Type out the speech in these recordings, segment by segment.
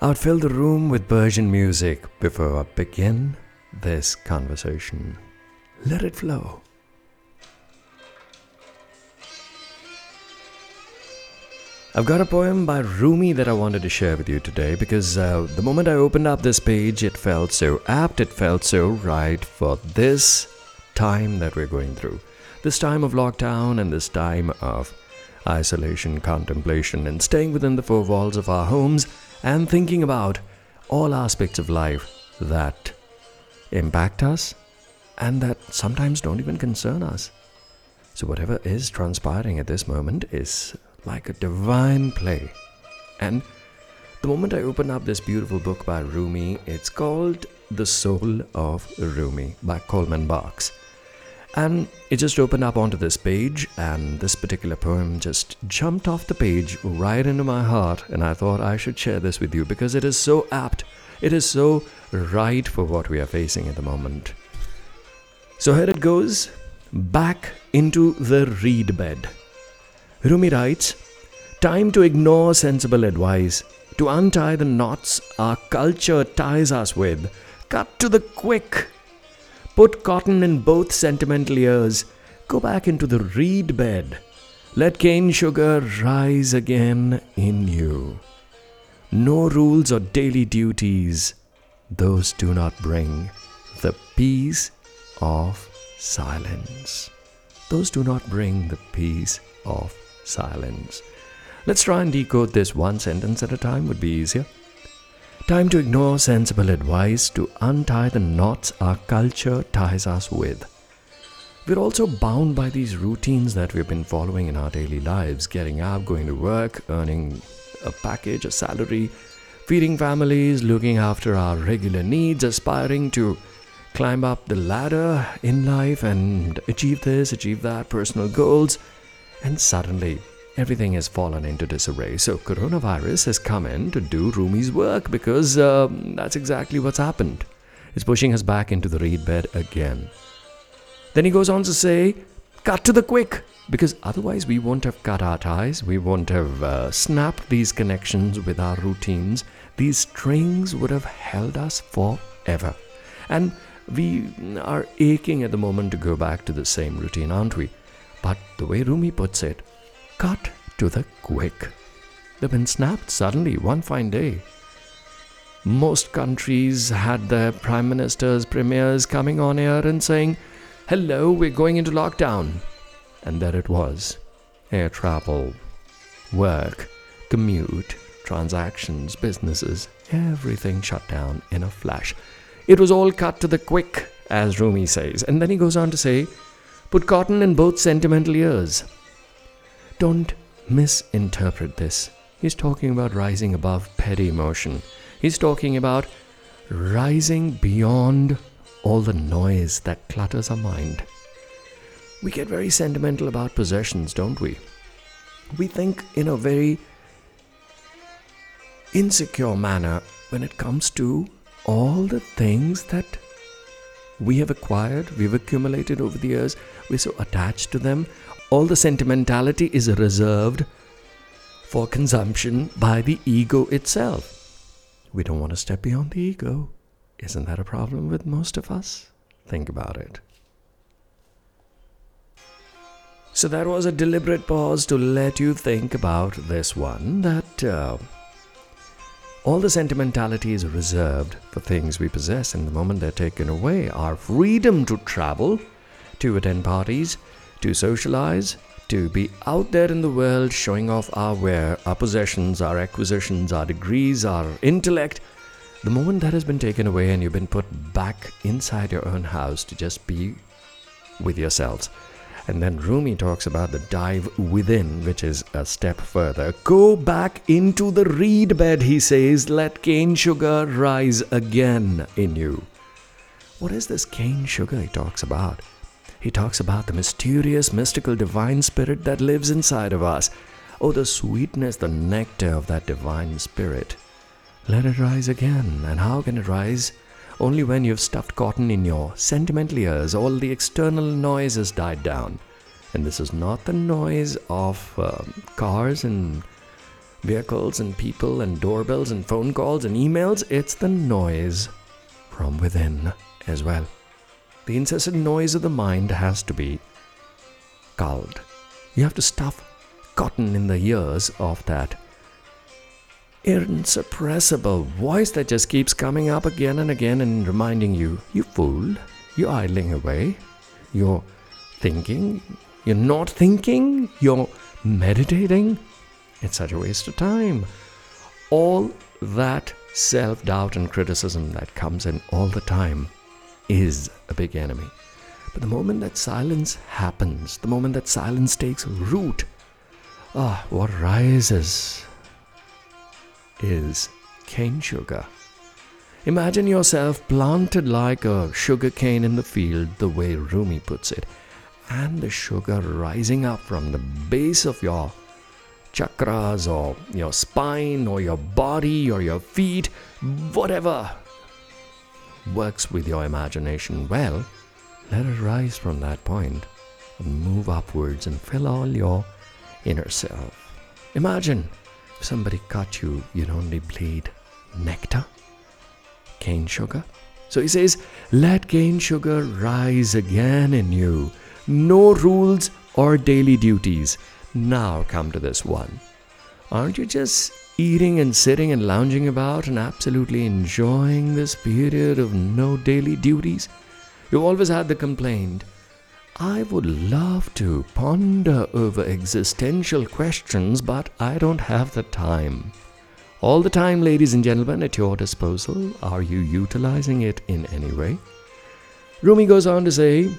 I would fill the room with Persian music before I begin this conversation. Let it flow. I've got a poem by Rumi that I wanted to share with you today because uh, the moment I opened up this page, it felt so apt, it felt so right for this time that we're going through. This time of lockdown and this time of isolation, contemplation, and staying within the four walls of our homes and thinking about all aspects of life that impact us and that sometimes don't even concern us. So, whatever is transpiring at this moment is like a divine play. And the moment I open up this beautiful book by Rumi, it's called The Soul of Rumi by Coleman Barks. And it just opened up onto this page, and this particular poem just jumped off the page right into my heart. And I thought I should share this with you because it is so apt, it is so right for what we are facing at the moment. So here it goes back into the reed bed. Rumi writes Time to ignore sensible advice, to untie the knots our culture ties us with, cut to the quick Put cotton in both sentimental ears. Go back into the reed bed. Let cane sugar rise again in you. No rules or daily duties, those do not bring the peace of silence. Those do not bring the peace of silence. Let's try and decode this one sentence at a time, would be easier. Time to ignore sensible advice to untie the knots our culture ties us with. We're also bound by these routines that we've been following in our daily lives getting up, going to work, earning a package, a salary, feeding families, looking after our regular needs, aspiring to climb up the ladder in life and achieve this, achieve that, personal goals. And suddenly, everything has fallen into disarray. So, coronavirus has come in to do Rumi's work because um, that's exactly what's happened. It's pushing us back into the reed bed again. Then he goes on to say, cut to the quick, because otherwise we won't have cut our ties, we won't have uh, snapped these connections with our routines. These strings would have held us forever. And we are aching at the moment to go back to the same routine, aren't we? But the way Rumi puts it, cut to the quick. They've been snapped suddenly one fine day. Most countries had their prime ministers, premiers coming on air and saying, Hello, we're going into lockdown. And there it was air travel, work, commute, transactions, businesses, everything shut down in a flash. It was all cut to the quick, as Rumi says. And then he goes on to say, Put cotton in both sentimental ears. Don't misinterpret this. He's talking about rising above petty emotion. He's talking about rising beyond all the noise that clutters our mind. We get very sentimental about possessions, don't we? We think in a very insecure manner when it comes to all the things that we have acquired, we've accumulated over the years. We're so attached to them all the sentimentality is reserved for consumption by the ego itself. We don't want to step beyond the ego. Isn't that a problem with most of us? Think about it. So, that was a deliberate pause to let you think about this one that uh, all the sentimentality is reserved for things we possess, and the moment they're taken away, our freedom to travel, to attend parties, to socialize, to be out there in the world showing off our wear, our possessions, our acquisitions, our degrees, our intellect. The moment that has been taken away and you've been put back inside your own house to just be with yourselves. And then Rumi talks about the dive within, which is a step further. Go back into the reed bed, he says. Let cane sugar rise again in you. What is this cane sugar he talks about? He talks about the mysterious, mystical, divine spirit that lives inside of us. Oh, the sweetness, the nectar of that divine spirit. Let it rise again. And how can it rise? Only when you've stuffed cotton in your sentimental ears, all the external noise has died down. And this is not the noise of uh, cars and vehicles and people and doorbells and phone calls and emails, it's the noise from within as well. The incessant noise of the mind has to be culled. You have to stuff cotton in the ears of that insuppressible voice that just keeps coming up again and again and reminding you, you fool, you're idling away, you're thinking, you're not thinking, you're meditating. It's such a waste of time. All that self doubt and criticism that comes in all the time is a big enemy. But the moment that silence happens, the moment that silence takes root, ah, what rises is cane sugar. Imagine yourself planted like a sugar cane in the field, the way Rumi puts it, and the sugar rising up from the base of your chakras or your spine or your body or your feet, whatever works with your imagination well, let it rise from that point and move upwards and fill all your inner self. Imagine if somebody cut you, you'd only bleed nectar, cane sugar. So he says, let cane sugar rise again in you. No rules or daily duties. Now come to this one. Aren't you just eating and sitting and lounging about and absolutely enjoying this period of no daily duties? You've always had the complaint I would love to ponder over existential questions, but I don't have the time. All the time, ladies and gentlemen, at your disposal. Are you utilizing it in any way? Rumi goes on to say,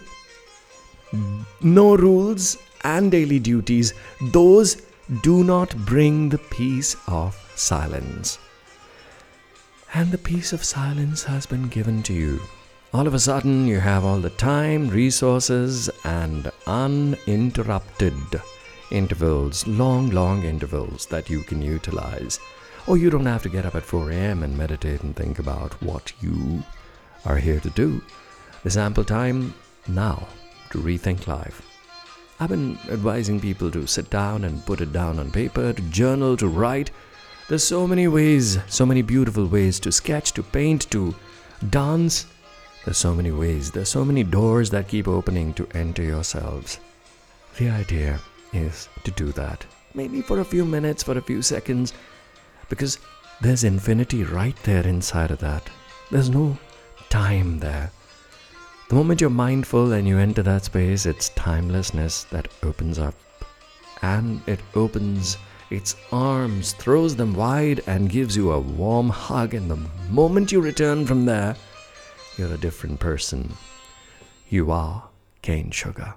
No rules and daily duties, those do not bring the peace of silence. And the peace of silence has been given to you all of a sudden you have all the time, resources, and uninterrupted intervals, long, long intervals that you can utilize. Or you don't have to get up at 4 a.m. and meditate and think about what you are here to do. There's ample time now to rethink life. I've been advising people to sit down and put it down on paper, to journal, to write. There's so many ways, so many beautiful ways to sketch, to paint, to dance, there's so many ways, there's so many doors that keep opening to enter yourselves. The idea is to do that. Maybe for a few minutes, for a few seconds, because there's infinity right there inside of that. There's no time there. The moment you're mindful and you enter that space, it's timelessness that opens up. And it opens its arms, throws them wide, and gives you a warm hug. And the moment you return from there, you're a different person. You are cane sugar.